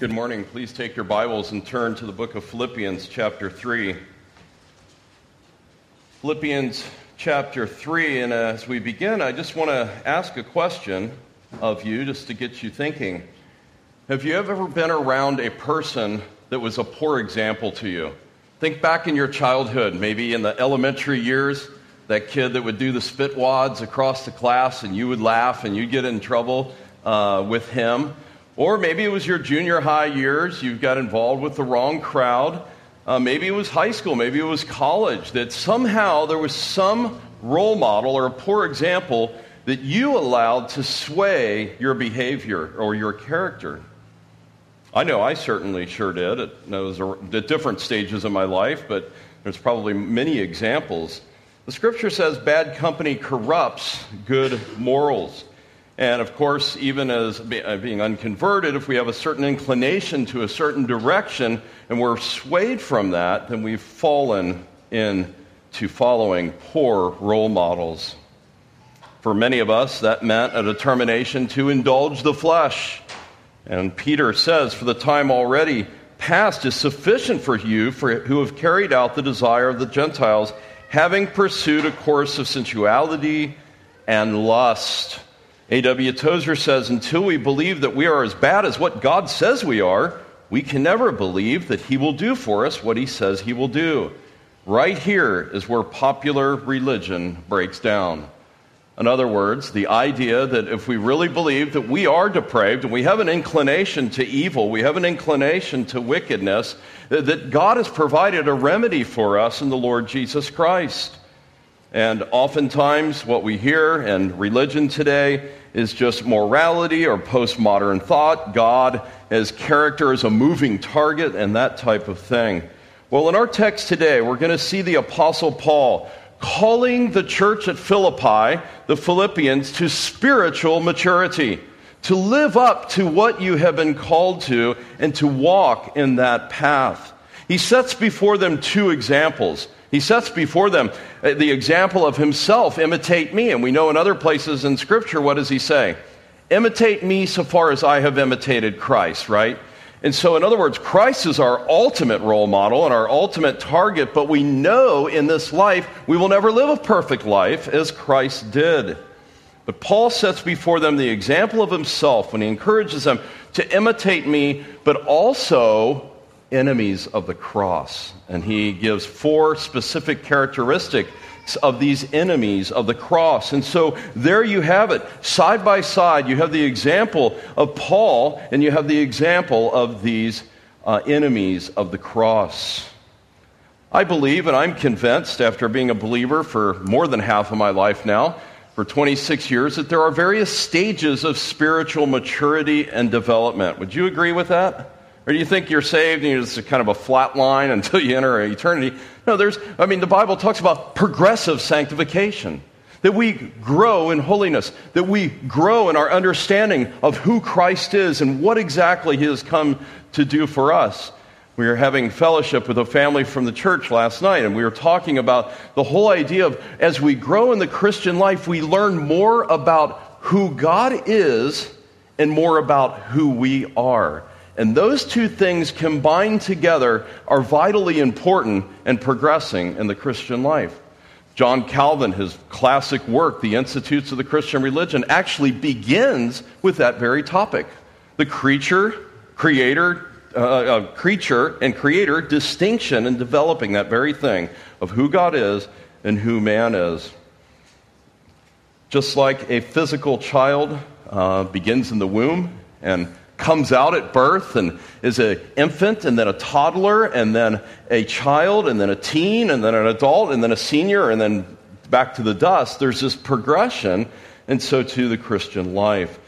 Good morning. Please take your Bibles and turn to the book of Philippians, chapter 3. Philippians, chapter 3. And as we begin, I just want to ask a question of you just to get you thinking. Have you ever been around a person that was a poor example to you? Think back in your childhood, maybe in the elementary years, that kid that would do the spit wads across the class and you would laugh and you'd get in trouble uh, with him. Or maybe it was your junior high years, you got involved with the wrong crowd. Uh, maybe it was high school, maybe it was college, that somehow there was some role model or a poor example that you allowed to sway your behavior or your character. I know I certainly sure did at, those, at different stages of my life, but there's probably many examples. The scripture says bad company corrupts good morals. And of course, even as uh, being unconverted, if we have a certain inclination to a certain direction and we're swayed from that, then we've fallen into following poor role models. For many of us, that meant a determination to indulge the flesh. And Peter says, For the time already past is sufficient for you for, who have carried out the desire of the Gentiles, having pursued a course of sensuality and lust A.W. Tozer says, Until we believe that we are as bad as what God says we are, we can never believe that He will do for us what He says He will do. Right here is where popular religion breaks down. In other words, the idea that if we really believe that we are depraved and we have an inclination to evil, we have an inclination to wickedness, that God has provided a remedy for us in the Lord Jesus Christ. And oftentimes, what we hear in religion today is just morality or postmodern thought. God as character as a moving target and that type of thing. Well, in our text today, we're going to see the Apostle Paul calling the church at Philippi, the Philippians, to spiritual maturity, to live up to what you have been called to, and to walk in that path. He sets before them two examples he sets before them uh, the example of himself imitate me. And we know in other places in Scripture, what does he say? Imitate me so far as I have imitated Christ, right? And so, in other words, Christ is our ultimate role model and our ultimate target, but we know in this life we will never live a perfect life as Christ did. But Paul sets before them the example of himself when he encourages them to imitate me, but also enemies of the cross. And he gives four specific characteristics of these enemies of the cross. And so there you have it. Side by side, you have the example of Paul and you have the example of these uh, enemies of the cross. I believe, and I'm convinced after being a believer for more than half of my life now, for 26 years, that there are various stages of spiritual maturity and development. Would you agree with that? Or do you think you're saved and you're kind of a flat line until you enter eternity? No, there's, I mean, the Bible talks about progressive sanctification. That we grow in holiness, that we grow in our understanding of who Christ is and what exactly He has come to do for us. We were having fellowship with a family from the church last night, and we were talking about the whole idea of as we grow in the Christian life, we learn more about who God is and more about who we are. And those two things combined together are vitally important and progressing in the Christian life. John Calvin, his classic work, The Institutes of the Christian Religion, actually begins with that very topic. The creature, creator, uh, uh, creature and creator distinction in developing that very thing of who God is and who man is. Just like a physical child uh, begins in the womb and comes out at birth and is an infant and then a toddler and then a child and then a teen and then an adult and then a senior and then back to the dust. There's this progression, and so too the Christian life.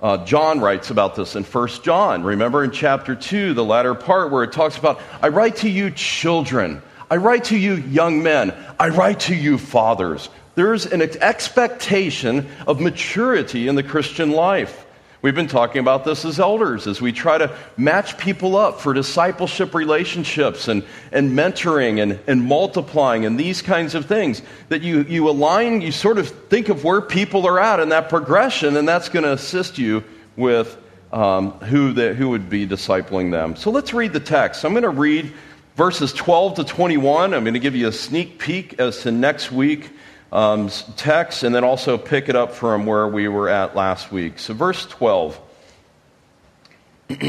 Uh, John writes about this in 1 John. Remember in chapter 2, the latter part where it talks about, I write to you children, I write to you young men, I write to you fathers. There's an expectation of maturity in the Christian life. We've been talking about this as elders as we try to match people up for discipleship relationships and, and mentoring and, and multiplying and these kinds of things. That you, you align, you sort of think of where people are at in that progression, and that's going to assist you with um, who, the, who would be discipling them. So let's read the text. I'm going to read verses 12 to 21. I'm going to give you a sneak peek as to next week um, text and then also pick it up from where we were at last week. So, verse 12.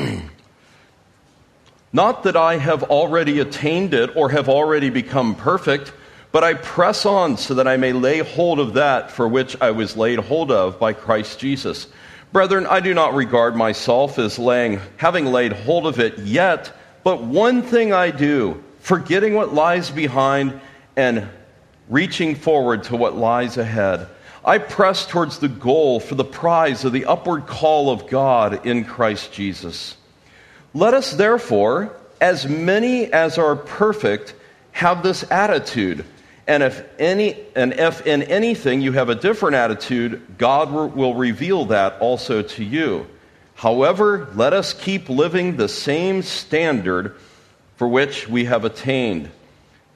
Not that I have already attained it or have already become perfect, but I press on so that I may lay hold of that for which I was laid hold of by Christ Jesus. Brethren, I do not regard myself as laying, having laid hold of it yet, but one thing I do, forgetting what lies behind and reaching forward to what lies ahead. I press towards the goal for the prize of the upward call of God in Christ Jesus. Let us therefore, as many as are perfect, have this attitude. And if, any, and if in anything you have a different attitude, God will reveal that also to you. However, let us keep living the same standard for which we have attained.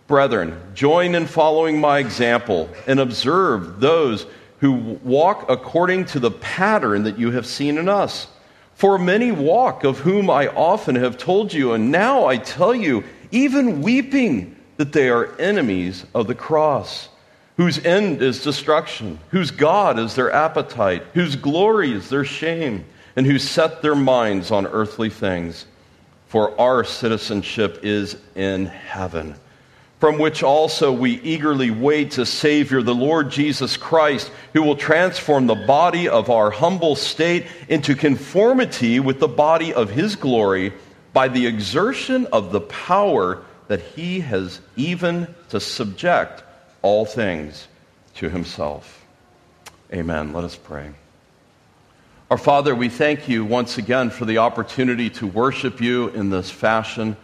Brethren, join in following my example and observe those who walk according to the pattern that you have seen in us. For many walk, of whom I often have told you, and now I tell you, even weeping, that they are enemies of the cross, whose end is destruction, whose God is their appetite, whose glory is their shame, and who set their minds on earthly things. For our citizenship is in heaven from which also we eagerly wait a Savior, the Lord Jesus Christ, who will transform the body of our humble state into conformity with the body of His glory by the exertion of the power that He has even to subject all things to Himself. Amen. Let us pray. Our Father, we thank you once again for the opportunity to worship you in this fashion,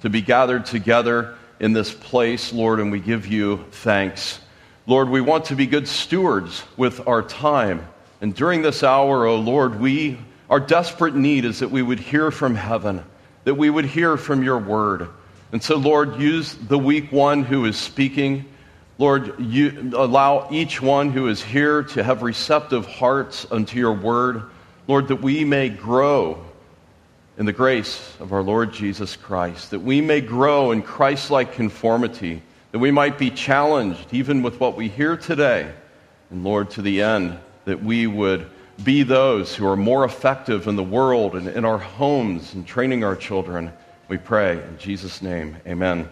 to be gathered together in this place, Lord, and we give you thanks. Lord, we want to be good stewards with our time. And during this hour, O oh Lord, we, our desperate need is that we would hear from heaven, that we would hear from your word. And so, Lord, use the weak one who is speaking. Lord, you allow each one who is here to have receptive hearts unto your word. Lord, that we may grow in the grace of our Lord Jesus Christ, that we may grow in Christ like conformity, that we might be challenged even with what we hear today. And Lord, to the end, that we would be those who are more effective in the world and in our homes and training our children. We pray in Jesus' name. Amen.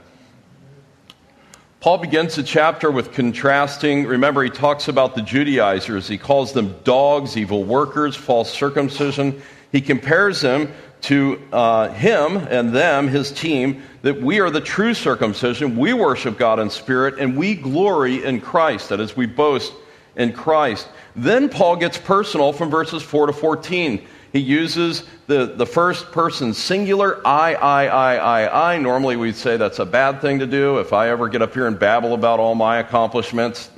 Paul begins the chapter with contrasting. Remember, he talks about the Judaizers. He calls them dogs, evil workers, false circumcision. He compares them to uh, him and them, his team, that we are the true circumcision. We worship God in spirit and we glory in Christ. That is, we boast in Christ. Then Paul gets personal from verses 4 to 14. He uses the, the first person singular, I, I, I, I, I. Normally we'd say that's a bad thing to do. If I ever get up here and babble about all my accomplishments,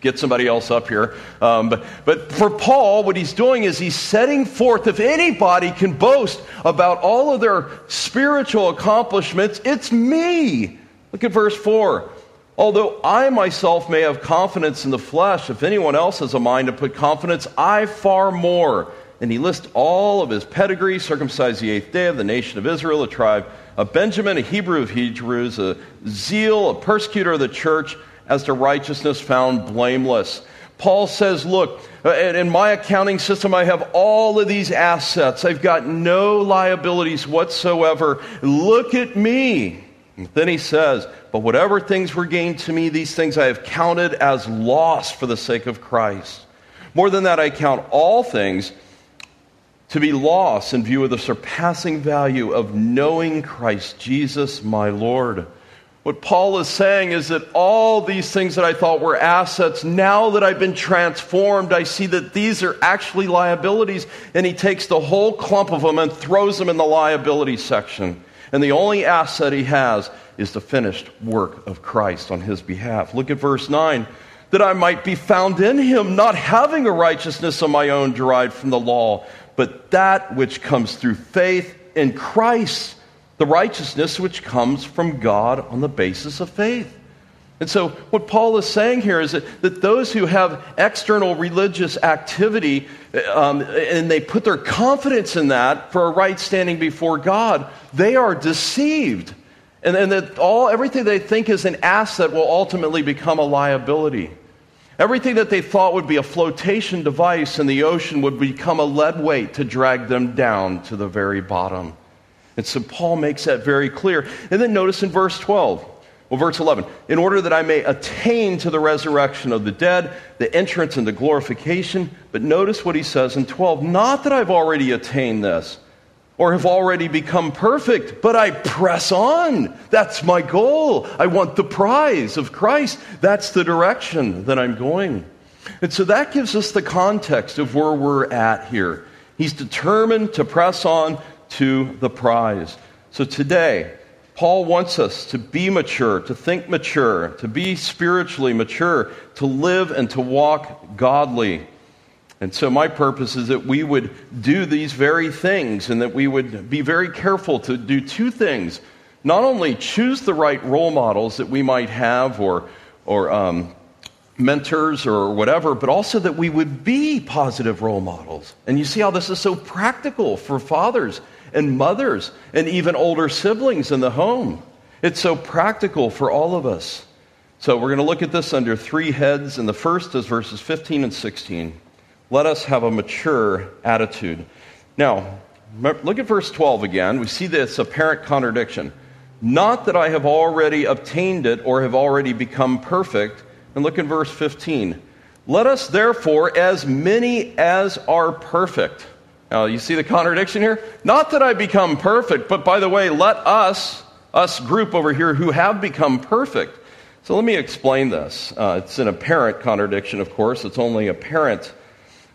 get somebody else up here. Um, but, but for Paul, what he's doing is he's setting forth if anybody can boast about all of their spiritual accomplishments, it's me. Look at verse 4. Although I myself may have confidence in the flesh, if anyone else has a mind to put confidence, I far more. And he lists all of his pedigree circumcised the eighth day of the nation of Israel, a tribe of Benjamin, a Hebrew of Hebrews, a zeal, a persecutor of the church as to righteousness found blameless. Paul says, Look, uh, in my accounting system, I have all of these assets. I've got no liabilities whatsoever. Look at me. Then he says, But whatever things were gained to me, these things I have counted as loss for the sake of Christ. More than that, I count all things to be lost in view of the surpassing value of knowing Christ Jesus, my Lord what Paul is saying is that all these things that I thought were assets, now that I've been transformed, I see that these are actually liabilities. And he takes the whole clump of them and throws them in the liability section. And the only asset he has is the finished work of Christ on his behalf. Look at verse 9. That I might be found in him, not having a righteousness of my own derived from the law, but that which comes through faith in Christ the righteousness which comes from God on the basis of faith. And so, what Paul is saying here is that, that those who have external religious activity um, and they put their confidence in that for a right standing before God, they are deceived. And, and that all, everything they think is an asset will ultimately become a liability. Everything that they thought would be a flotation device in the ocean would become a lead weight to drag them down to the very bottom. And so Paul makes that very clear. And then notice in verse 12 well, verse 11, in order that I may attain to the resurrection of the dead, the entrance into glorification. But notice what he says in 12, not that I've already attained this or have already become perfect, but I press on. That's my goal. I want the prize of Christ. That's the direction that I'm going. And so that gives us the context of where we're at here. He's determined to press on to the prize. So today, Paul wants us to be mature, to think mature, to be spiritually mature, to live and to walk godly. And so, my purpose is that we would do these very things and that we would be very careful to do two things. Not only choose the right role models that we might have or, or um, mentors or whatever, but also that we would be positive role models. And you see how this is so practical for fathers and mothers and even older siblings in the home. It's so practical for all of us. So we're going to look at this under three heads, and the first is verses 15 and 16. Let us have a mature attitude. Now, look at verse 12 again. We see this apparent contradiction. Not that I have already obtained it or have already become perfect. And look in verse 15. Let us therefore, as many as are perfect, now, you see the contradiction here? Not that I become perfect, but by the way, let us, us group over here who have become perfect. So let me explain this. Uh, it's an apparent contradiction, of course, it's only apparent.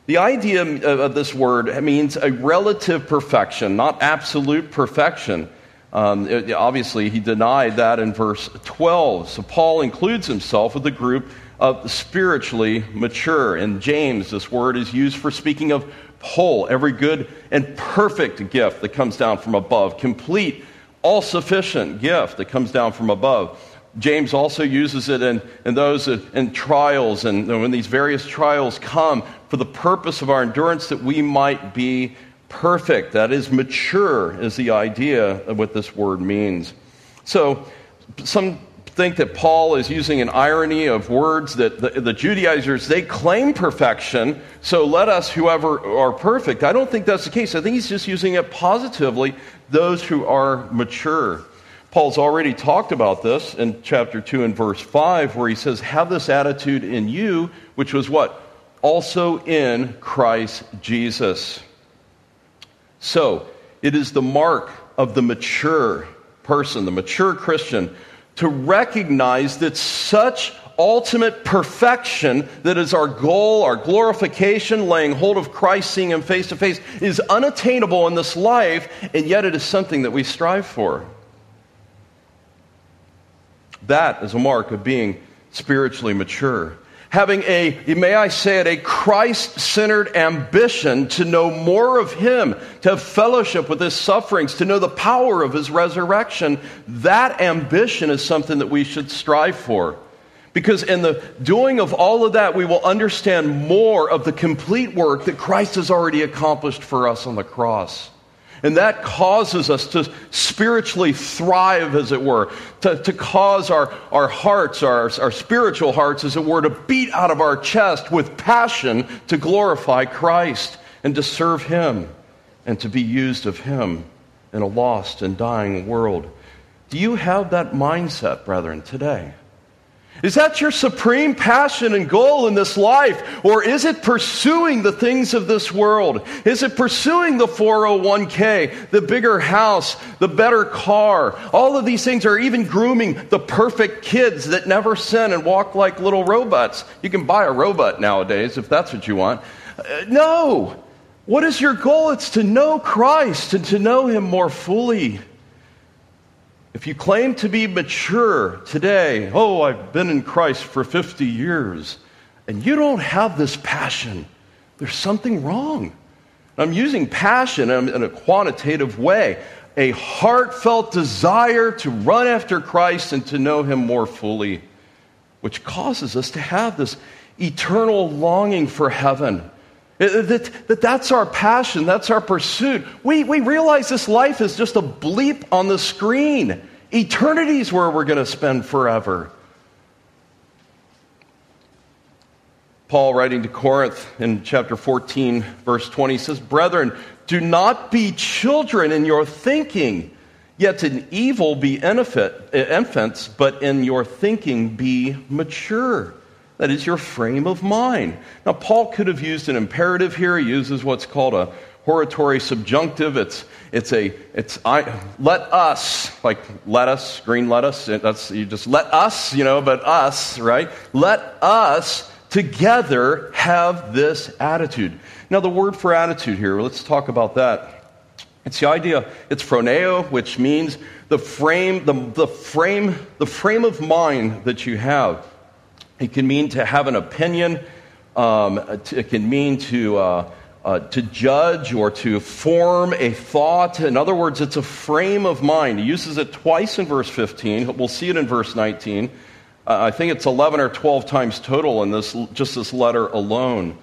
The idea of this word means a relative perfection, not absolute perfection. Um, it, obviously, he denied that in verse 12. So Paul includes himself with the group of spiritually mature. In James, this word is used for speaking of whole, every good and perfect gift that comes down from above, complete, all sufficient gift that comes down from above. James also uses it in, in those uh, in trials, and when these various trials come for the purpose of our endurance, that we might be perfect. That is, mature, is the idea of what this word means. So, some think that Paul is using an irony of words that the, the, Judaizers, they claim perfection, so let us, whoever are perfect. I don't think that's the case. I think he's just using it positively, those who are mature. Paul's already talked about this in chapter 2 and verse 5, where he says, Have this attitude in you, which was what? Also in Christ Jesus. So, it is the mark of the mature person, the mature Christian, to recognize that such ultimate perfection that is our goal, our glorification, laying hold of Christ, seeing Him face to face, is unattainable in this life, and yet it is something that we strive for. That is a mark of being spiritually mature having a, may I say it, a Christ centered ambition to know more of Him, to have fellowship with His sufferings, to know the power of His resurrection, that ambition is something that we should strive for. Because in the doing of all of that, we will understand more of the complete work that Christ has already accomplished for us on the cross. And that causes us to spiritually thrive, as it were, to, to cause our, our hearts, our, our spiritual hearts, as it were, to beat out of our chest with passion to glorify Christ and to serve Him and to be used of Him in a lost and dying world. Do you have that mindset, brethren, today? Is that your supreme passion and goal in this life? Or is it pursuing the things of this world? Is it pursuing the 401k, the bigger house, the better car? All of these things are even grooming the perfect kids that never sin and walk like little robots. You can buy a robot nowadays if that's what you want. Uh, no. What is your goal? It's to know Christ and to know Him more fully. If you claim to be mature today, oh, I've been in Christ for 50 years, and you don't have this passion, there's something wrong. I'm using passion in a quantitative way a heartfelt desire to run after Christ and to know Him more fully. which causes us to have this eternal longing for heaven. That, that that's our passion, that's our pursuit. We, we realize this life is just a bleep on the screen. Eternity is where we're going to spend forever. Paul, writing to Corinth in chapter 14, verse 20, says, Brethren, do not be children in your thinking, yet in evil be infants, but in your thinking be mature. That is your frame of mind. Now, Paul could have used an imperative here. He uses what's called a hortatory subjunctive. It's, it's a, it's, I, let us, like let us, green lettuce. That's, you just let us, you know, but us, right? Let us together have this attitude. Now, the word for attitude here, let's talk about that. It's the idea, it's phroneo, which means the frame, the, the frame, the frame of mind that you have. It can mean to have an opinion. Um, it can mean to, uh, uh, to judge or to form a thought. In other words, it's a frame of mind. He uses it twice in verse 15. We'll see it in verse 19. Uh, I think it's 11 or 12 times total in this, just this letter alone.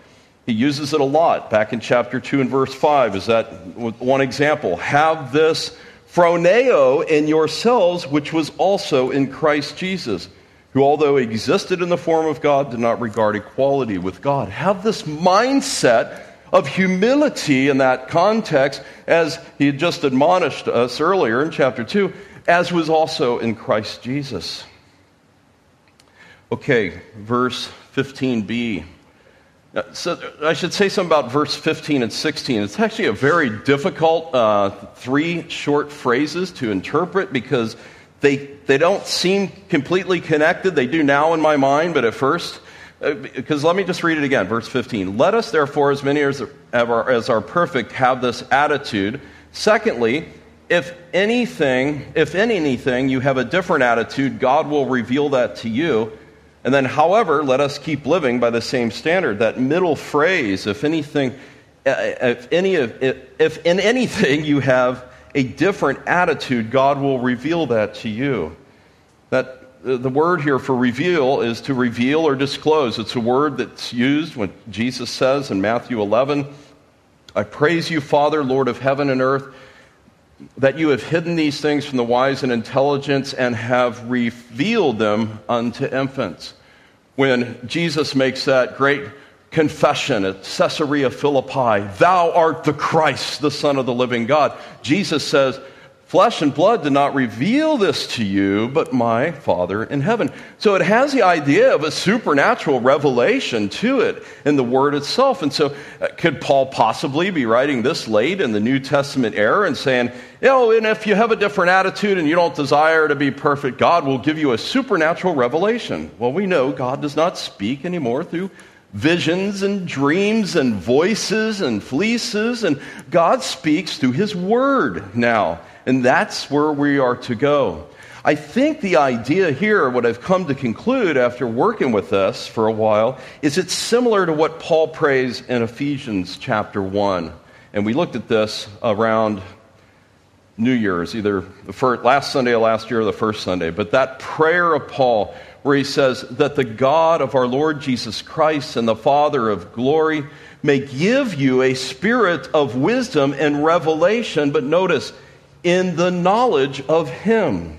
He uses it a lot. Back in chapter 2 and verse 5 is that one example. Have this phroneo in yourselves, which was also in Christ Jesus who, although existed in the form of God, did not regard equality with God. Have this mindset of humility in that context, as he had just admonished us earlier in chapter 2, as was also in Christ Jesus. Okay, verse 15b. So I should say something about verse 15 and 16. It's actually a very difficult uh, three short phrases to interpret because they, they don't seem completely connected. They do now in my mind, but at first, because uh, let me just read it again, verse 15. Let us therefore, as many as are, as are perfect, have this attitude. Secondly, if anything, if in anything you have a different attitude, God will reveal that to you. And then, however, let us keep living by the same standard. That middle phrase, if anything, uh, if, any, if, if in anything you have a different attitude, God will reveal that to you. That uh, the word here for reveal is to reveal or disclose. It's a word that's used when Jesus says in Matthew 11, I praise you, Father, Lord of heaven and earth, that you have hidden these things from the wise and intelligent and have revealed them unto infants. When Jesus makes that great confession at Caesarea Philippi Thou art the Christ, the Son of the living God. Jesus says, Flesh and blood did not reveal this to you, but my Father in heaven. So it has the idea of a supernatural revelation to it in the Word itself. And so, uh, could Paul possibly be writing this late in the New Testament era and saying, you know, and if you have a different attitude and you don't desire to be perfect, God will give you a supernatural revelation? Well, we know God does not speak anymore through visions and dreams and voices and fleeces, and God speaks through His Word now. And that's where we are to go. I think the idea here, what I've come to conclude after working with this for a while, is it's similar to what Paul prays in Ephesians chapter 1. And we looked at this around New Year's, either the first, last Sunday of last year or the first Sunday. But that prayer of Paul where he says that the God of our Lord Jesus Christ and the Father of glory may give you a spirit of wisdom and revelation, but notice, in the knowledge of Him.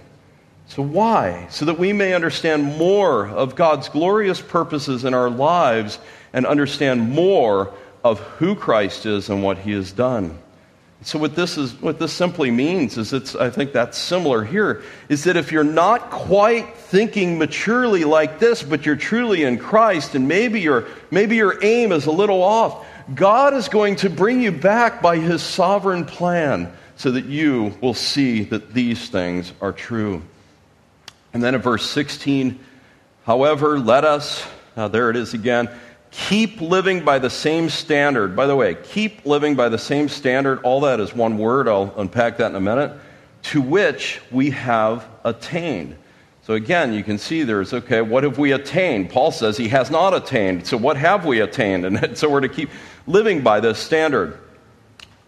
So, why? So that we may understand more of God's glorious purposes in our lives and understand more of who Christ is and what He has done. So what this is what this simply means is it's I think that's similar here is that if you're not quite thinking maturely like this but you're truly in Christ and maybe your maybe your aim is a little off God is going to bring you back by his sovereign plan so that you will see that these things are true. And then in verse 16 however let us now there it is again Keep living by the same standard. By the way, keep living by the same standard. All that is one word. I'll unpack that in a minute. To which we have attained. So again, you can see there's, okay, what have we attained? Paul says he has not attained. So what have we attained? And so we're to keep living by this standard.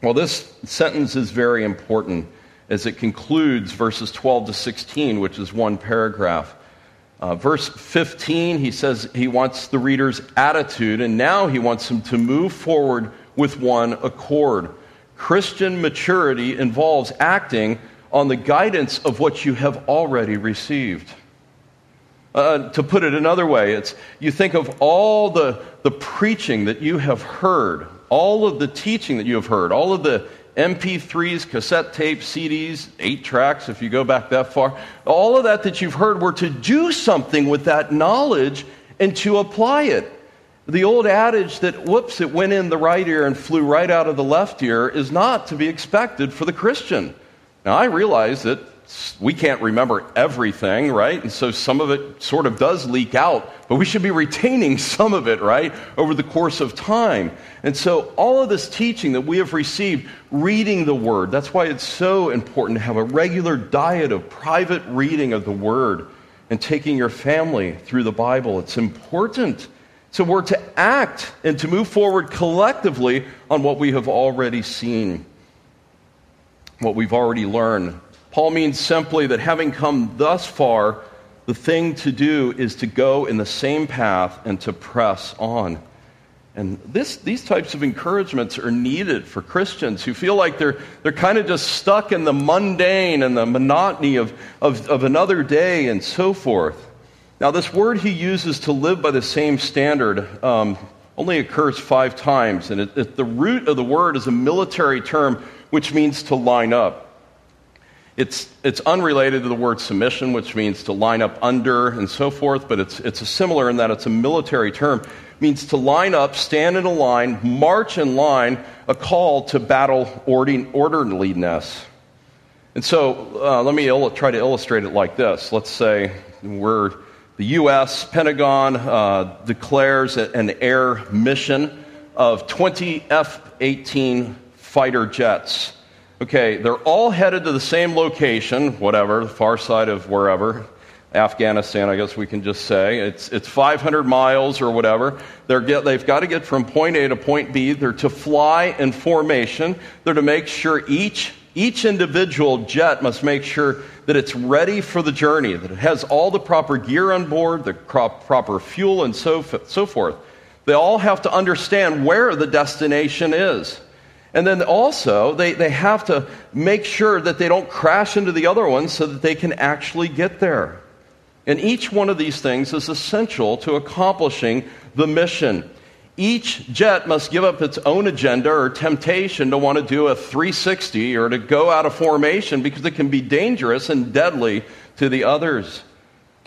Well, this sentence is very important as it concludes verses 12 to 16, which is one paragraph. Uh, verse 15, he says he wants the reader's attitude, and now he wants them to move forward with one accord. Christian maturity involves acting on the guidance of what you have already received. Uh, to put it another way, it's you think of all the, the preaching that you have heard, all of the teaching that you have heard, all of the MP3s, cassette tapes, CDs, eight tracks, if you go back that far, all of that that you've heard were to do something with that knowledge and to apply it. The old adage that, whoops, it went in the right ear and flew right out of the left ear is not to be expected for the Christian. Now, I realize that we can't remember everything, right? And so some of it sort of does leak out, but we should be retaining some of it, right, over the course of time. And so all of this teaching that we have received, reading the Word, that's why it's so important to have a regular diet of private reading of the Word and taking your family through the Bible. It's important. So we're to act and to move forward collectively on what we have already seen, what we've already learned. Paul means simply that having come thus far, the thing to do is to go in the same path and to press on. And this, these types of encouragements are needed for Christians who feel like they're, they're kind of just stuck in the mundane and the monotony of, of, of another day and so forth. Now, this word he uses to live by the same standard um, only occurs five times. And it, it, the root of the word is a military term which means to line up. It's, it's unrelated to the word submission, which means to line up under and so forth, but it's, it's similar in that it's a military term. It means to line up, stand in a line, march in line, a call to battle orderliness. And so uh, let me il- try to illustrate it like this. Let's say we're the U.S. Pentagon uh, declares an air mission of 20 F 18 fighter jets Okay, they're all headed to the same location, whatever, the far side of wherever, Afghanistan, I guess we can just say. It's, it's 500 miles or whatever. They're get, they've got to get from point A to point B. They're to fly in formation. They're to make sure each, each individual jet must make sure that it's ready for the journey, that it has all the proper gear on board, the crop, proper fuel, and so, so forth. They all have to understand where the destination is. And then also, they, they have to make sure that they don't crash into the other ones so that they can actually get there. And each one of these things is essential to accomplishing the mission. Each jet must give up its own agenda or temptation to want to do a 360 or to go out of formation because it can be dangerous and deadly to the others.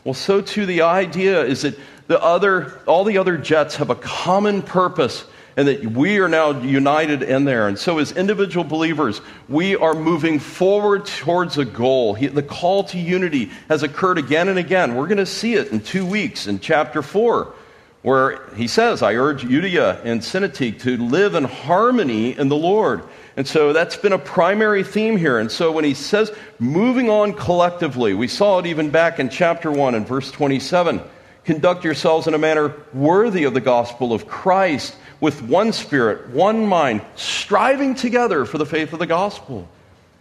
Well, so too the idea is that the other, all the other jets have a common purpose and that we are now united in there. And so, as individual believers, we are moving forward towards a goal. He, the call to unity has occurred again and again. We're going to see it in two weeks in chapter 4, where he says, I urge Euodia and Syntyche to live in harmony in the Lord. And so that's been a primary theme here. And so when he says moving on collectively, we saw it even back in chapter 1 and verse 27 conduct yourselves in a manner worthy of the gospel of Christ with one spirit, one mind, striving together for the faith of the gospel.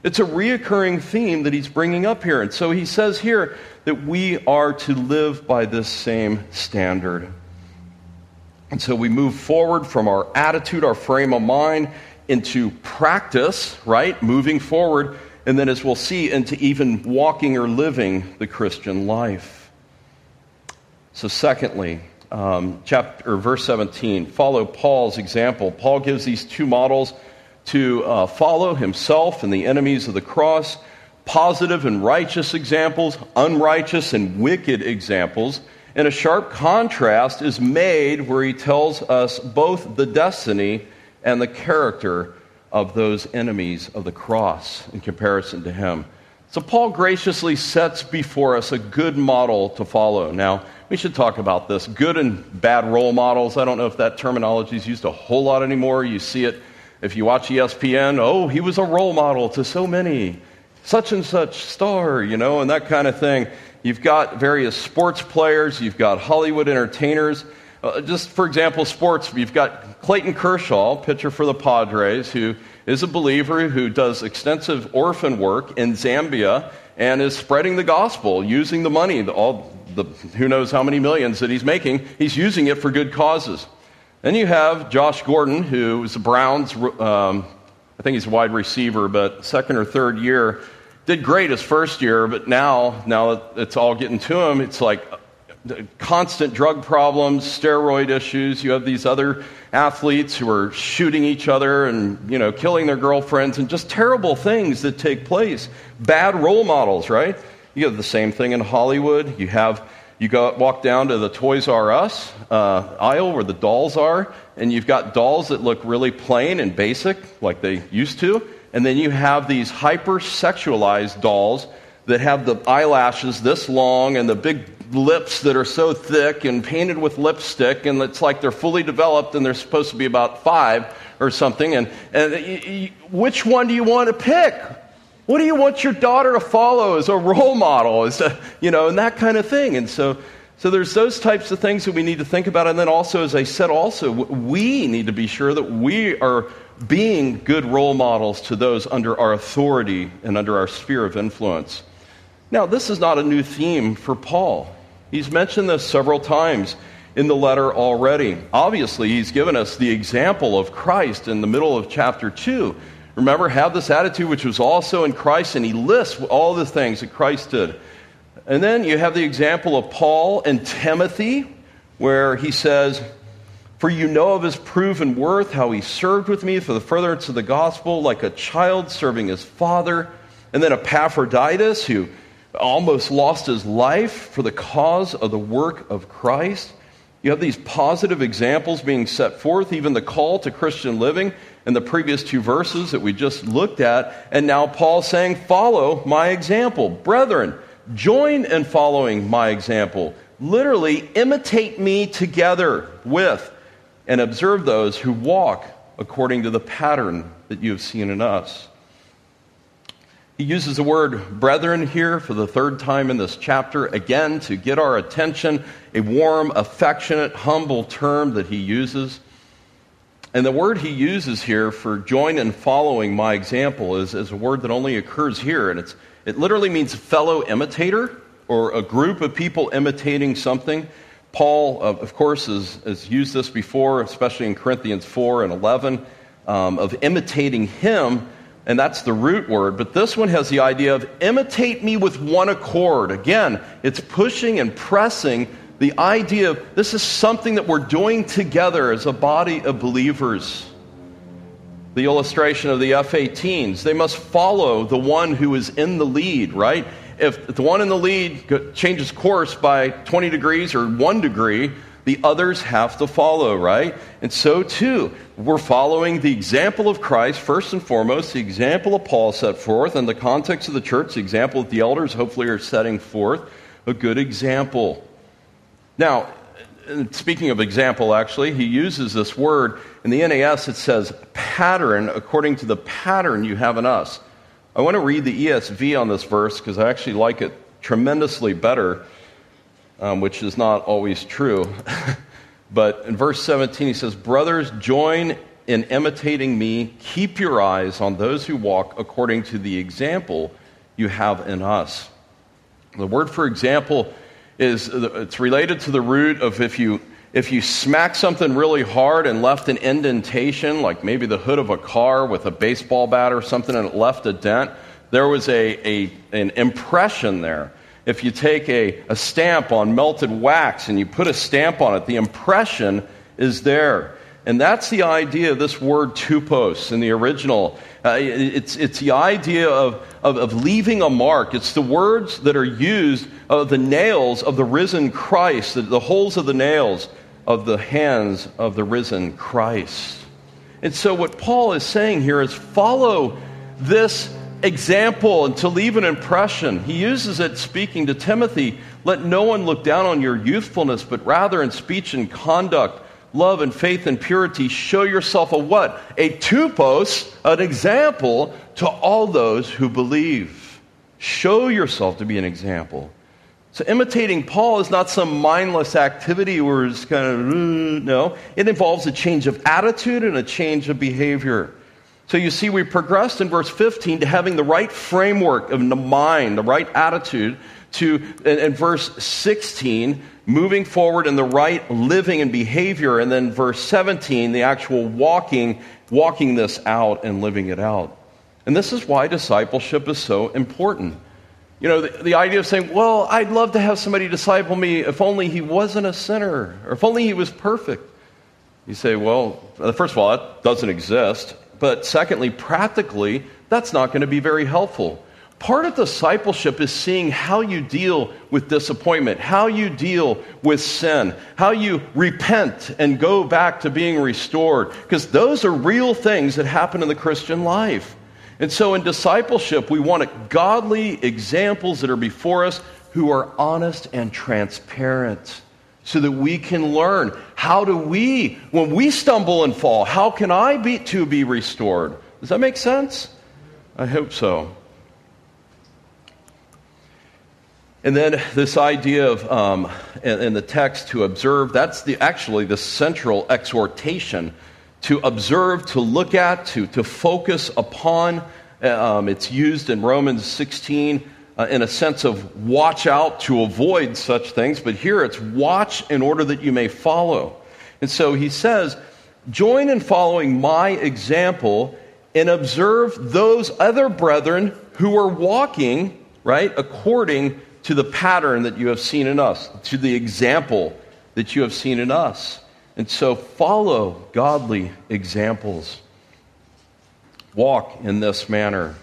It's a reoccurring theme that he's bringing up here. And so he says here that we are to live by this same standard. And so we move forward from our attitude, our frame of mind, into practice, right? Moving forward. And then, as we'll see, into even walking or living the Christian life. So, secondly, um, chapter verse 17. Follow Paul's example. Paul gives these two models to uh, follow himself and the enemies of the cross positive and righteous examples, unrighteous and wicked examples. And a sharp contrast is made where he tells us both the destiny and the character of those enemies of the cross in comparison to him. So, Paul graciously sets before us a good model to follow. Now, we should talk about this. Good and bad role models. I don't know if that terminology is used a whole lot anymore. You see it if you watch ESPN. Oh, he was a role model to so many. Such and such star, you know, and that kind of thing. You've got various sports players, you've got Hollywood entertainers. Uh, just for example, sports, you've got Clayton Kershaw, pitcher for the Padres, who is a believer who does extensive orphan work in Zambia and is spreading the gospel using the money, all the, who knows how many millions that he's making, he's using it for good causes. Then you have Josh Gordon, who is the Browns, um, I think he's a wide receiver, but second or third year, did great his first year, but now, now that it's all getting to him, it's like constant drug problems, steroid issues. You have these other athletes who are shooting each other and, you know, killing their girlfriends and just terrible things that take place. Bad role models, right? You have the same thing in Hollywood. You have you go walk down to the Toys R Us uh, aisle where the dolls are, and you've got dolls that look really plain and basic, like they used to, and then you have these hyper sexualized dolls that have the eyelashes this long and the big lips that are so thick and painted with lipstick, and it's like they're fully developed and they're supposed to be about five or something. And, and which one do you want to pick? What do you want your daughter to follow as a role model? As a, you know, and that kind of thing. And so, so there's those types of things that we need to think about. And then also, as I said, also we need to be sure that we are being good role models to those under our authority and under our sphere of influence. Now, this is not a new theme for Paul. He's mentioned this several times in the letter already. Obviously, he's given us the example of Christ in the middle of chapter 2. Remember, have this attitude which was also in Christ, and he lists all the things that Christ did. And then you have the example of Paul and Timothy, where he says, For you know of his proven worth, how he served with me for the furtherance of the gospel, like a child serving his father. And then Epaphroditus, who almost lost his life for the cause of the work of Christ. You have these positive examples being set forth, even the call to Christian living in the previous two verses that we just looked at. And now Paul saying, Follow my example. Brethren, join in following my example. Literally, imitate me together with and observe those who walk according to the pattern that you have seen in us. He uses the word brethren here for the third time in this chapter, again, to get our attention, a warm, affectionate, humble term that he uses. And the word he uses here for join in following my example is, is a word that only occurs here, and it's, it literally means fellow imitator or a group of people imitating something. Paul, of course, has, has used this before, especially in Corinthians 4 and 11, um, of imitating him and that's the root word. But this one has the idea of imitate me with one accord. Again, it's pushing and pressing the idea of this is something that we're doing together as a body of believers. The illustration of the F 18s, they must follow the one who is in the lead, right? If the one in the lead changes course by 20 degrees or one degree, the others have to follow, right? And so too, we're following the example of Christ, first and foremost, the example of Paul set forth, and the context of the church, the example that the elders hopefully are setting forth, a good example. Now, speaking of example, actually, he uses this word. In the NAS, it says pattern according to the pattern you have in us. I want to read the ESV on this verse because I actually like it tremendously better um, which is not always true. but in verse 17, he says, Brothers, join in imitating me. Keep your eyes on those who walk according to the example you have in us. The word for example is it's related to the root of if you if you smack something really hard and left an indentation, like maybe the hood of a car with a baseball bat or something, and it left a dent, there was a, a an impression there if you take a, a stamp on melted wax and you put a stamp on it, the impression is there. And that's the idea of this word tupos in the original. Uh, it's, it's the idea of, of, of, leaving a mark. It's the words that are used of the nails of the risen Christ, the, the holes of the nails of the hands of the risen Christ. And so, what Paul is saying here is follow this example and to leave an impression. He uses it speaking to Timothy let no one look down on your youthfulness, but rather in speech and conduct, love and faith and purity, show yourself a what? A tupos, an example to all those who believe. Show yourself to be an example. So imitating Paul is not some mindless activity where it's kind of, mm, no. It involves a change of attitude and a change of behavior. So you see, we progressed in verse 15 to having the right framework of the mind, the right attitude, to, in, in verse 16, moving forward in the right living and behavior, and then verse 17, the actual walking, walking this out and living it out. And this is why discipleship is so important. You know, the, the, idea of saying, well, I'd love to have somebody disciple me if only he wasn't a sinner, or if only he was perfect. You say, well, uh, first of all, that doesn't exist. But secondly, practically, that's not going to be very helpful. Part of discipleship is seeing how you deal with disappointment, how you deal with sin, how you repent and go back to being restored, because those are real things that happen in the Christian life. And so in discipleship, we want godly examples that are before us who are honest and transparent so that we can learn how do we, when we stumble and fall, how can I be to be restored? Does that make sense? I hope so. And then this idea of um, in, the text to observe, that's the, actually the central exhortation to observe, to look at, to, to focus upon. Um, it's used in Romans 16 uh, in a sense of watch out to avoid such things, but here it's watch in order that you may follow. And so he says, join in following my example and observe those other brethren who are walking, right, according to the pattern that you have seen in us, to the example that you have seen in us. And so follow godly examples. Walk in this manner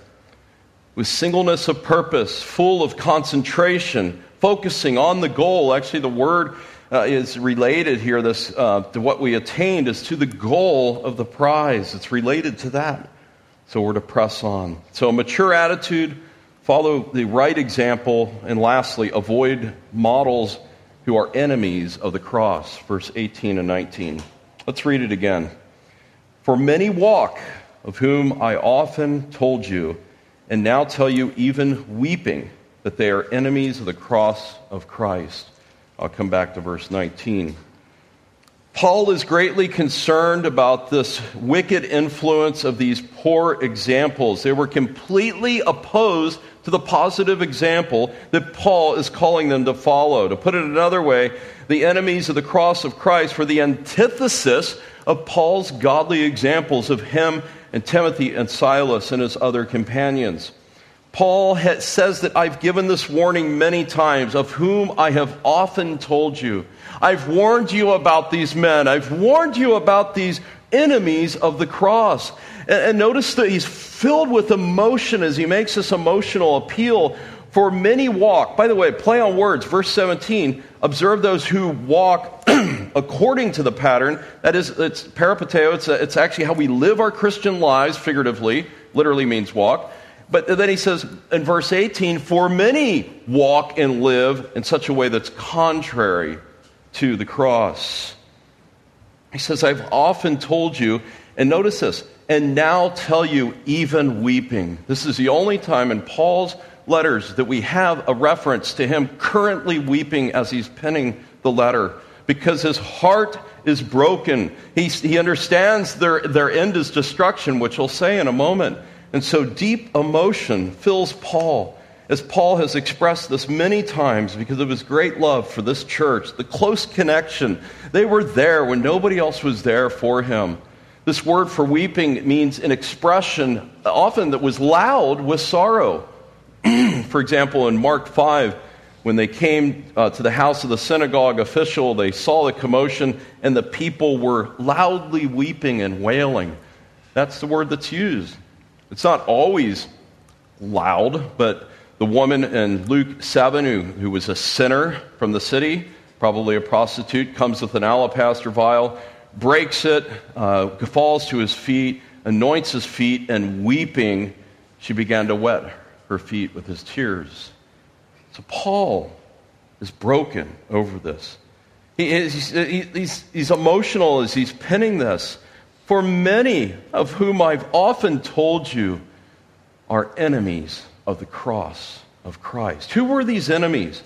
with singleness of purpose, full of concentration, focusing on the goal. Actually, the word uh, is related here this, uh, to what we attained is to the goal of the prize. It's related to that. So we're to press on. So, a mature attitude, follow the right example, and lastly, avoid models who are enemies of the cross. Verse 18 and 19. Let's read it again. For many walk, of whom I often told you, and now tell you, even weeping, that they are enemies of the cross of Christ. I'll come back to verse 19. Paul is greatly concerned about this wicked influence of these poor examples. They were completely opposed to the positive example that Paul is calling them to follow. To put it another way, the enemies of the cross of Christ were the antithesis of Paul's godly examples of him and Timothy and Silas and his other companions. Paul says that I've given this warning many times, of whom I have often told you. I've warned you about these men. I've warned you about these enemies of the cross. And, and notice that he's filled with emotion as he makes this emotional appeal for many walk. By the way, play on words. Verse 17 observe those who walk according to the pattern. That is, it's peripateo, it's, a, it's actually how we live our Christian lives, figuratively, literally means walk. But then he says in verse 18, for many walk and live in such a way that's contrary to the cross. He says, I've often told you, and notice this, and now tell you, even weeping. This is the only time in Paul's letters that we have a reference to him currently weeping as he's penning the letter because his heart is broken. He, he understands their, their end is destruction, which he'll say in a moment. And so deep emotion fills Paul, as Paul has expressed this many times because of his great love for this church, the close connection. They were there when nobody else was there for him. This word for weeping means an expression often that was loud with sorrow. For example, in Mark 5, when they came uh, to the house of the synagogue official, they saw the commotion, and the people were loudly weeping and wailing. That's the word that's used. It's not always loud, but the woman in Luke 7 who, who was a sinner from the city, probably a prostitute, comes with an alabaster vial, breaks it, uh, falls to his feet, anoints his feet, and weeping, she began to wet her feet with his tears. So Paul is broken over this. He is, he's, he's, he's emotional as he's penning this. For many of whom I've often told you are enemies of the cross of Christ. Who were these enemies?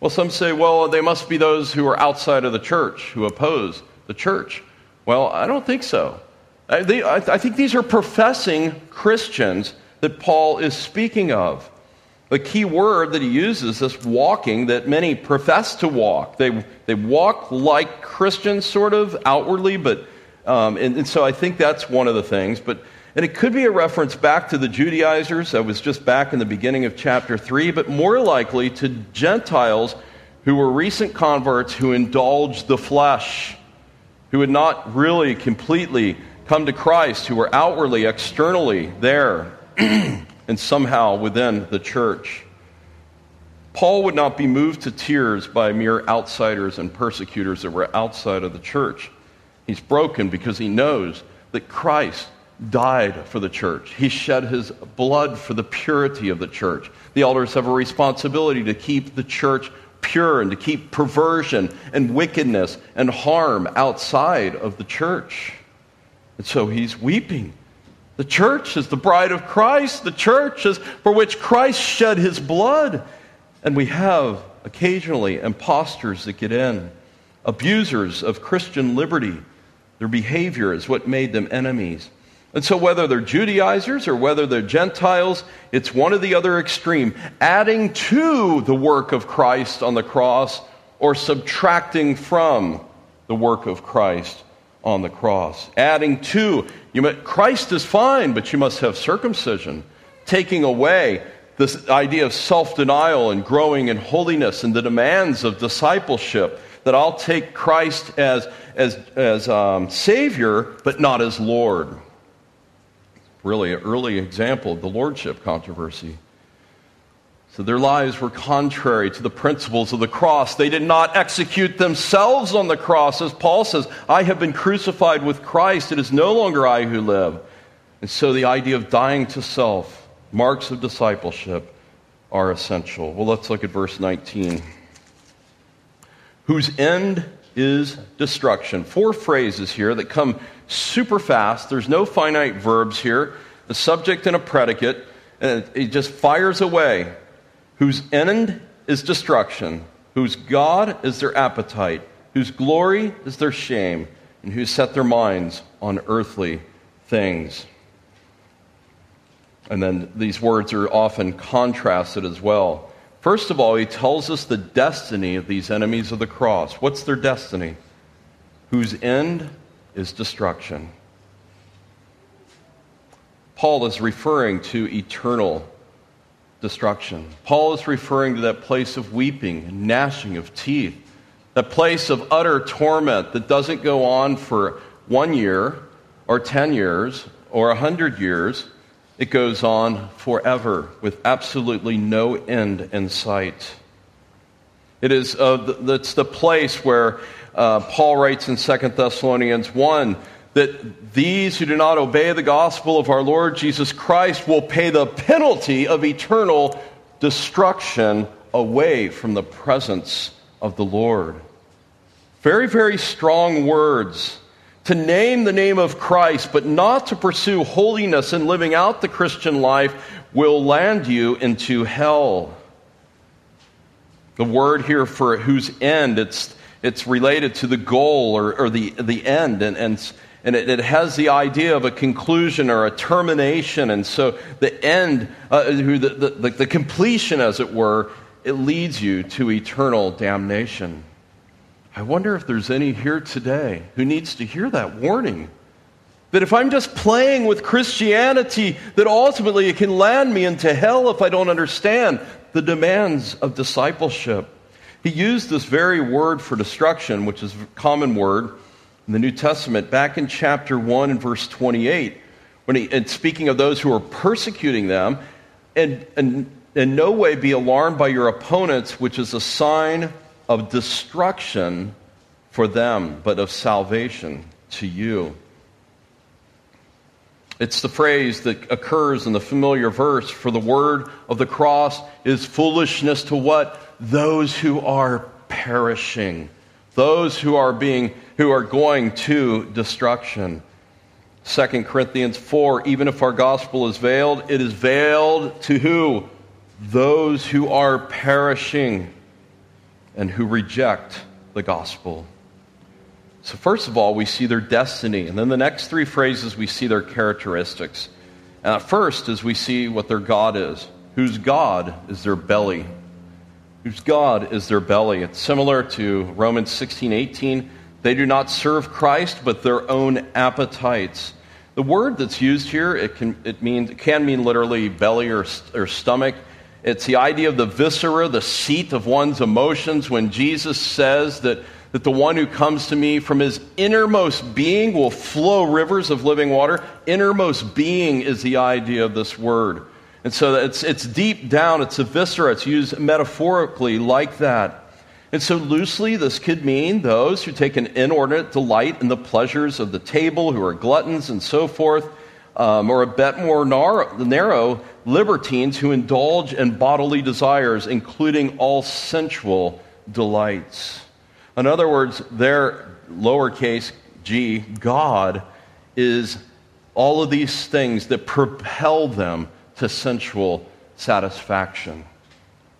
Well, some say, well, they must be those who are outside of the church, who oppose the church. Well, I don't think so. I, they, I, I think these are professing Christians that Paul is speaking of. The key word that he uses is walking that many profess to walk. They, they walk like Christians, sort of outwardly, but um, and, and, so I think that's one of the things. But and it could be a reference back to the Judaizers that was just back in the beginning of chapter three, but more likely to Gentiles who were recent converts who indulged the flesh, who had not really completely come to Christ, who were outwardly, externally there. and somehow within the church. Paul would not be moved to tears by mere outsiders and persecutors that were outside of the church. He's broken because he knows that Christ died for the church. He shed his blood for the purity of the church. The elders have a responsibility to keep the church pure and to keep perversion and wickedness and harm outside of the church. And so he's weeping the church is the bride of Christ. The church is for which Christ shed his blood. And we have occasionally impostors that get in, abusers of Christian liberty. Their behavior is what made them enemies. And so, whether they're Judaizers or whether they're Gentiles, it's one or the other extreme, adding to the work of Christ on the cross or subtracting from the work of Christ on the cross. Adding to, you may, Christ is fine, but you must have circumcision. Taking away this idea of self denial and growing in holiness and the demands of discipleship. That I'll take Christ as, as, as um, Savior, but not as Lord. Really, an early example of the Lordship controversy. So their lives were contrary to the principles of the cross. They did not execute themselves on the cross. As Paul says, I have been crucified with Christ. It is no longer I who live. And so the idea of dying to self, marks of discipleship, are essential. Well, let's look at verse 19. Whose end is destruction. Four phrases here that come super fast. There's no finite verbs here, The subject and a predicate, and it just fires away whose end is destruction, whose God is their appetite, whose glory is their shame, and who set their minds on earthly things. And then these words are often contrasted as well. First of all, he tells us the destiny of these enemies of the cross. What's their destiny? Whose end is destruction. Paul is referring to eternal destruction. Paul is referring to that place of weeping and gnashing of teeth, that place of utter torment that doesn't go on for one year or 10 years or a 100 years. It goes on forever with absolutely no end in sight. It is uh, that's the place where uh, Paul writes in 2 Thessalonians 1 that these who do not obey the gospel of our Lord Jesus Christ will pay the penalty of eternal destruction away from the presence of the Lord. Very, very strong words. To name the name of Christ, but not to pursue holiness and living out the Christian life, will land you into hell. The word here for whose end, it's, it's related to the goal or, or the, the end. And, and and it, it, has the idea of a conclusion or a termination. And so the end, uh, the, the, the completion, as it were, it leads you to eternal damnation. I wonder if there's any here today who needs to hear that warning. That if I'm just playing with Christianity, that ultimately it can land me into hell if I don't understand the demands of discipleship. He used this very word for destruction, which is a common word in the New Testament, back in chapter 1 and verse 28, when he, and speaking of those who are persecuting them, and, and in no way be alarmed by your opponents, which is a sign of destruction for them, but of salvation to you. It's the phrase that occurs in the familiar verse for the word of the cross is foolishness to what? Those who are perishing, those who are being who are going to destruction. 2 Corinthians 4 Even if our gospel is veiled, it is veiled to who? Those who are perishing and who reject the gospel. So, first of all, we see their destiny. And then the next three phrases, we see their characteristics. First, as we see what their God is, whose God is their belly. Whose God is their belly. It's similar to Romans 16 18. They do not serve Christ, but their own appetites. The word that's used here, it can, it means, it can mean literally belly or, or stomach. It's the idea of the viscera, the seat of one's emotions, when Jesus says that, that the one who comes to me from his innermost being will flow rivers of living water. Innermost being is the idea of this word. And so it's, it's deep down, it's a viscera, it's used metaphorically like that. And so, loosely, this could mean those who take an inordinate delight in the pleasures of the table, who are gluttons and so forth, um, or a bit more narrow, narrow, libertines who indulge in bodily desires, including all sensual delights. In other words, their lowercase g, God, is all of these things that propel them to sensual satisfaction.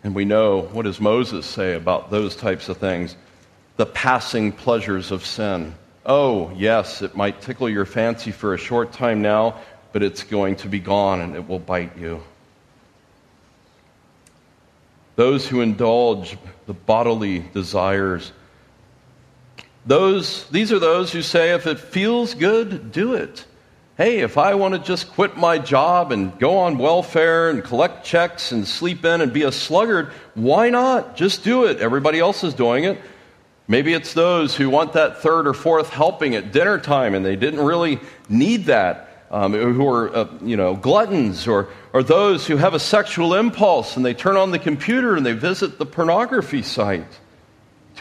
And we know what does Moses say about those types of things? The passing pleasures of sin. Oh, yes, it might tickle your fancy for a short time now, but it's going to be gone and it will bite you. Those who indulge the bodily desires. Those, these are those who say, if it feels good, do it hey, if I want to just quit my job and go on welfare and collect checks and sleep in and be a sluggard, why not? Just do it. Everybody else is doing it. Maybe it's those who want that third or fourth helping at dinner time and they didn't really need that. Um, who are, uh, you know, gluttons, or, or those who have a sexual impulse and they turn on the computer and they visit the pornography site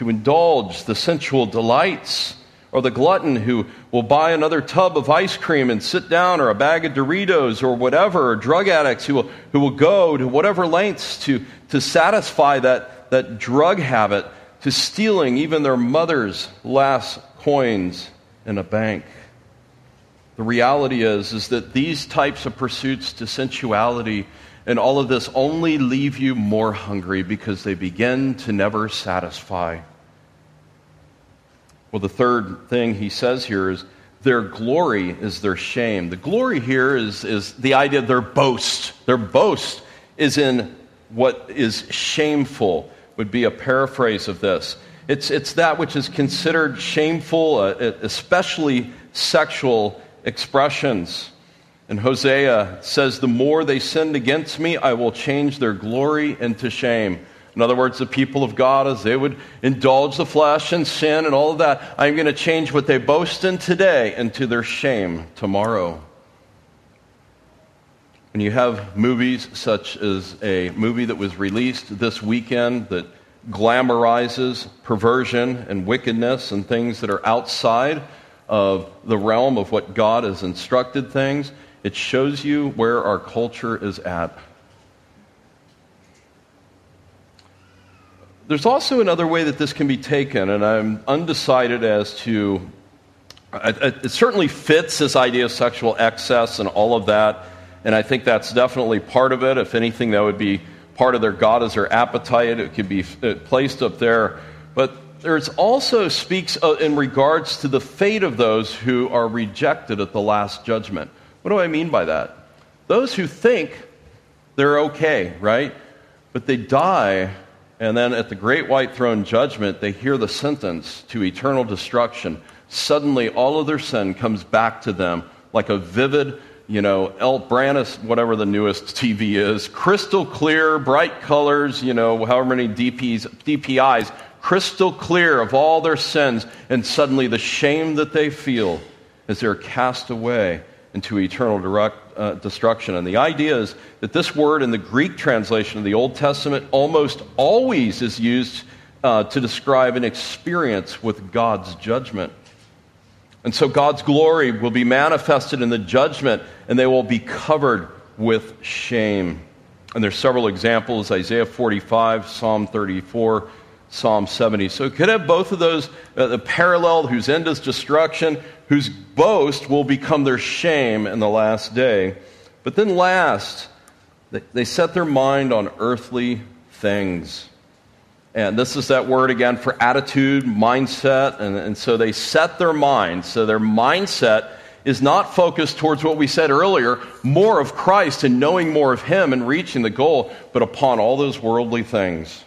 to indulge the sensual delights or the glutton who will buy another tub of ice cream and sit down, or a bag of Doritos, or whatever, or drug addicts who will, who will go to whatever lengths to, to satisfy that, that drug habit, to stealing even their mother's last coins in a bank. The reality is, is that these types of pursuits to sensuality and all of this only leave you more hungry because they begin to never satisfy. Well, the third thing he says here is their glory is their shame. The glory here is, is the idea of their boast. Their boast is in what is shameful, would be a paraphrase of this. It's, it's that which is considered shameful, uh, especially sexual expressions. And Hosea says, The more they sinned against me, I will change their glory into shame. In other words, the people of God, as they would indulge the flesh and sin and all of that, I'm going to change what they boast in today into their shame tomorrow. When you have movies such as a movie that was released this weekend that glamorizes perversion and wickedness and things that are outside of the realm of what God has instructed things, it shows you where our culture is at. There's also another way that this can be taken, and I'm undecided as to. It certainly fits this idea of sexual excess and all of that, and I think that's definitely part of it. If anything, that would be part of their God as their appetite. It could be uh, placed up there. But there's also speaks uh, in regards to the fate of those who are rejected at the last judgment. What do I mean by that? Those who think they're okay, right? But they die and then at the great white throne judgment, they hear the sentence to eternal destruction. Suddenly, all of their sin comes back to them like a vivid, you know, El Brandis, whatever the newest TV is, crystal clear, bright colors, you know, however many DPs, DPIs, crystal clear of all their sins. And suddenly, the shame that they feel as they're cast away into eternal direct, uh, destruction. And the idea is that this word in the Greek translation of the Old Testament almost always is used uh, to describe an experience with God's judgment. And so God's glory will be manifested in the judgment, and they will be covered with shame. And there's several examples Isaiah 45, Psalm 34, Psalm 70. So it could have both of those uh, the parallel, whose end is destruction, whose boast will become their shame in the last day. But then, last, they set their mind on earthly things. And this is that word again for attitude, mindset. And, and so they set their mind. So their mindset is not focused towards what we said earlier more of Christ and knowing more of Him and reaching the goal, but upon all those worldly things,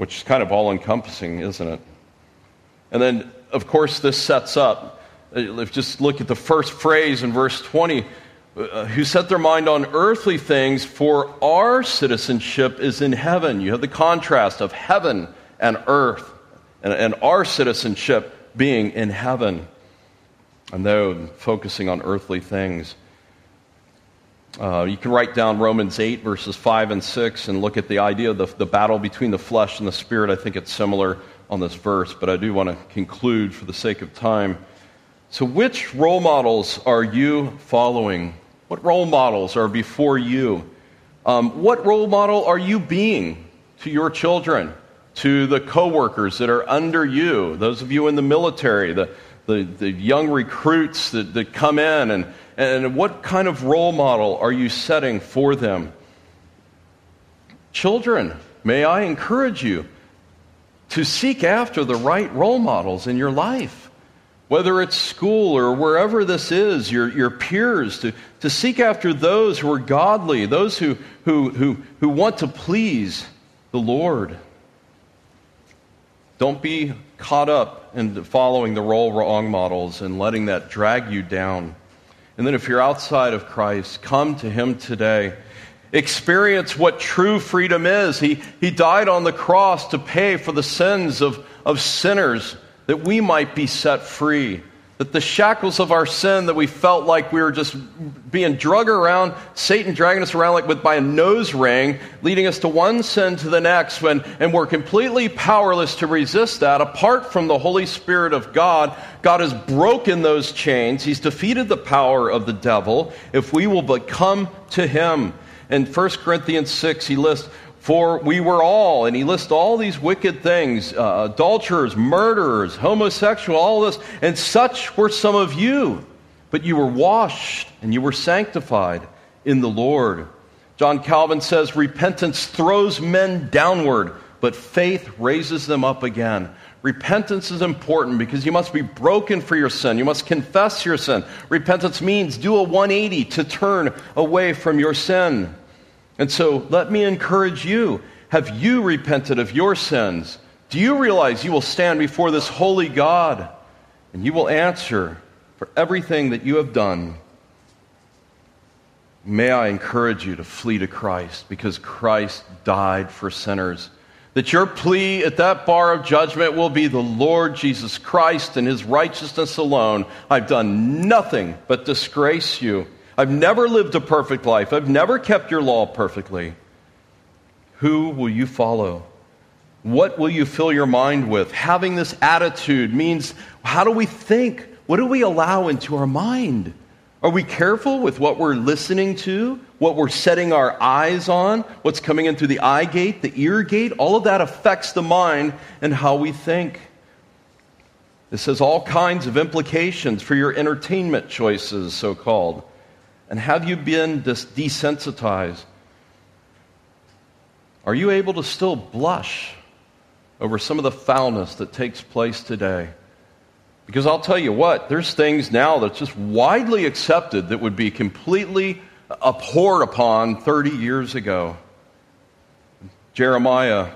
which is kind of all encompassing, isn't it? And then, of course, this sets up. Uh, just look at the first phrase in verse 20 uh, who set their mind on earthly things, for our citizenship is in heaven. You have the contrast of heaven and earth, and, and our citizenship being in heaven. And though focusing on earthly things. Uh, you can write down Romans 8, verses 5 and 6, and look at the idea of the, the battle between the flesh and the spirit. I think it's similar on this verse, but I do want to conclude for the sake of time. So, which role models are you following? What role models are before you? Um, what role model are you being to your children, to the coworkers that are under you, those of you in the military, the, the, the young recruits that, that come in, and, and what kind of role model are you setting for them? Children, may I encourage you to seek after the right role models in your life whether it's school or wherever this is, your, your peers, to, to seek after those who are godly, those who, who, who, who want to please the Lord. Don't be caught up in following the role wrong models and letting that drag you down. And then if you're outside of Christ, come to Him today. Experience what true freedom is. He, he died on the cross to pay for the sins of, of sinners that we might be set free. That the shackles of our sin that we felt like we were just being drug around, Satan dragging us around like with by a nose ring, leading us to one sin to the next, when, and we're completely powerless to resist that. Apart from the Holy Spirit of God, God has broken those chains. He's defeated the power of the devil if we will but come to Him. In 1 Corinthians 6, he lists for we were all, and he lists all these wicked things uh, adulterers, murderers, homosexual, all this, and such were some of you. But you were washed and you were sanctified in the Lord. John Calvin says repentance throws men downward, but faith raises them up again. Repentance is important because you must be broken for your sin. You must confess your sin. Repentance means do a 180 to turn away from your sin. And so let me encourage you. Have you repented of your sins? Do you realize you will stand before this holy God and you will answer for everything that you have done? May I encourage you to flee to Christ because Christ died for sinners. That your plea at that bar of judgment will be the Lord Jesus Christ and his righteousness alone. I've done nothing but disgrace you. I've never lived a perfect life. I've never kept your law perfectly. Who will you follow? What will you fill your mind with? Having this attitude means how do we think? What do we allow into our mind? Are we careful with what we're listening to, what we're setting our eyes on, what's coming in through the eye gate, the ear gate? All of that affects the mind and how we think. This has all kinds of implications for your entertainment choices, so called. And have you been desensitized? Are you able to still blush over some of the foulness that takes place today? Because I'll tell you what, there's things now that's just widely accepted that would be completely abhorred upon 30 years ago. Jeremiah,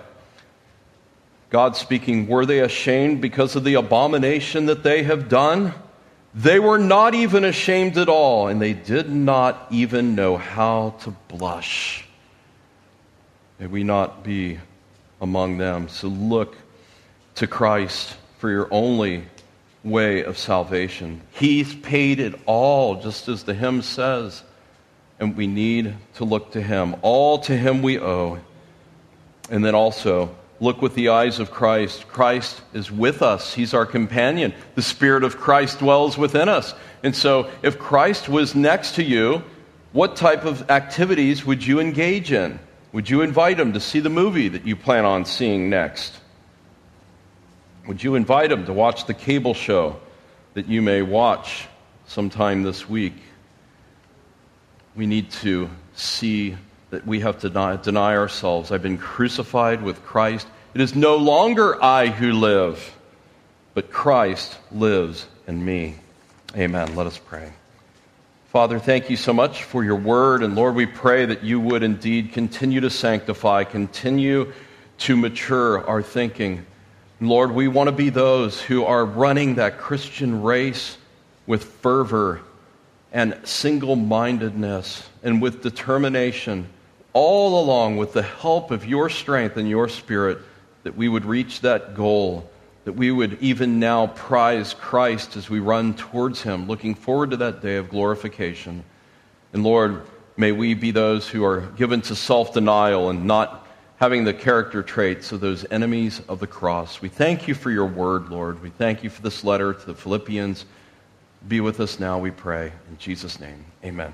God speaking, were they ashamed because of the abomination that they have done? They were not even ashamed at all, and they did not even know how to blush. May we not be among them. So look to Christ for your only way of salvation. He's paid it all, just as the hymn says, and we need to look to Him. All to Him we owe. And then also, look with the eyes of Christ. Christ is with us, He's our companion. The Spirit of Christ dwells within us. And so, if Christ was next to you, what type of activities would you engage in? Would you invite him to see the movie that you plan on seeing next? Would you invite him to watch the cable show that you may watch sometime this week? We need to see that we have to deny, deny ourselves. I've been crucified with Christ. It is no longer I who live, but Christ lives in me. Amen. Let us pray. Father, thank you so much for your word. And Lord, we pray that you would indeed continue to sanctify, continue to mature our thinking. Lord, we want to be those who are running that Christian race with fervor and single mindedness and with determination, all along with the help of your strength and your spirit, that we would reach that goal, that we would even now prize Christ as we run towards him, looking forward to that day of glorification. And Lord, may we be those who are given to self denial and not having the character traits of those enemies of the cross. We thank you for your word, Lord. We thank you for this letter to the Philippians. Be with us now, we pray. In Jesus' name, amen.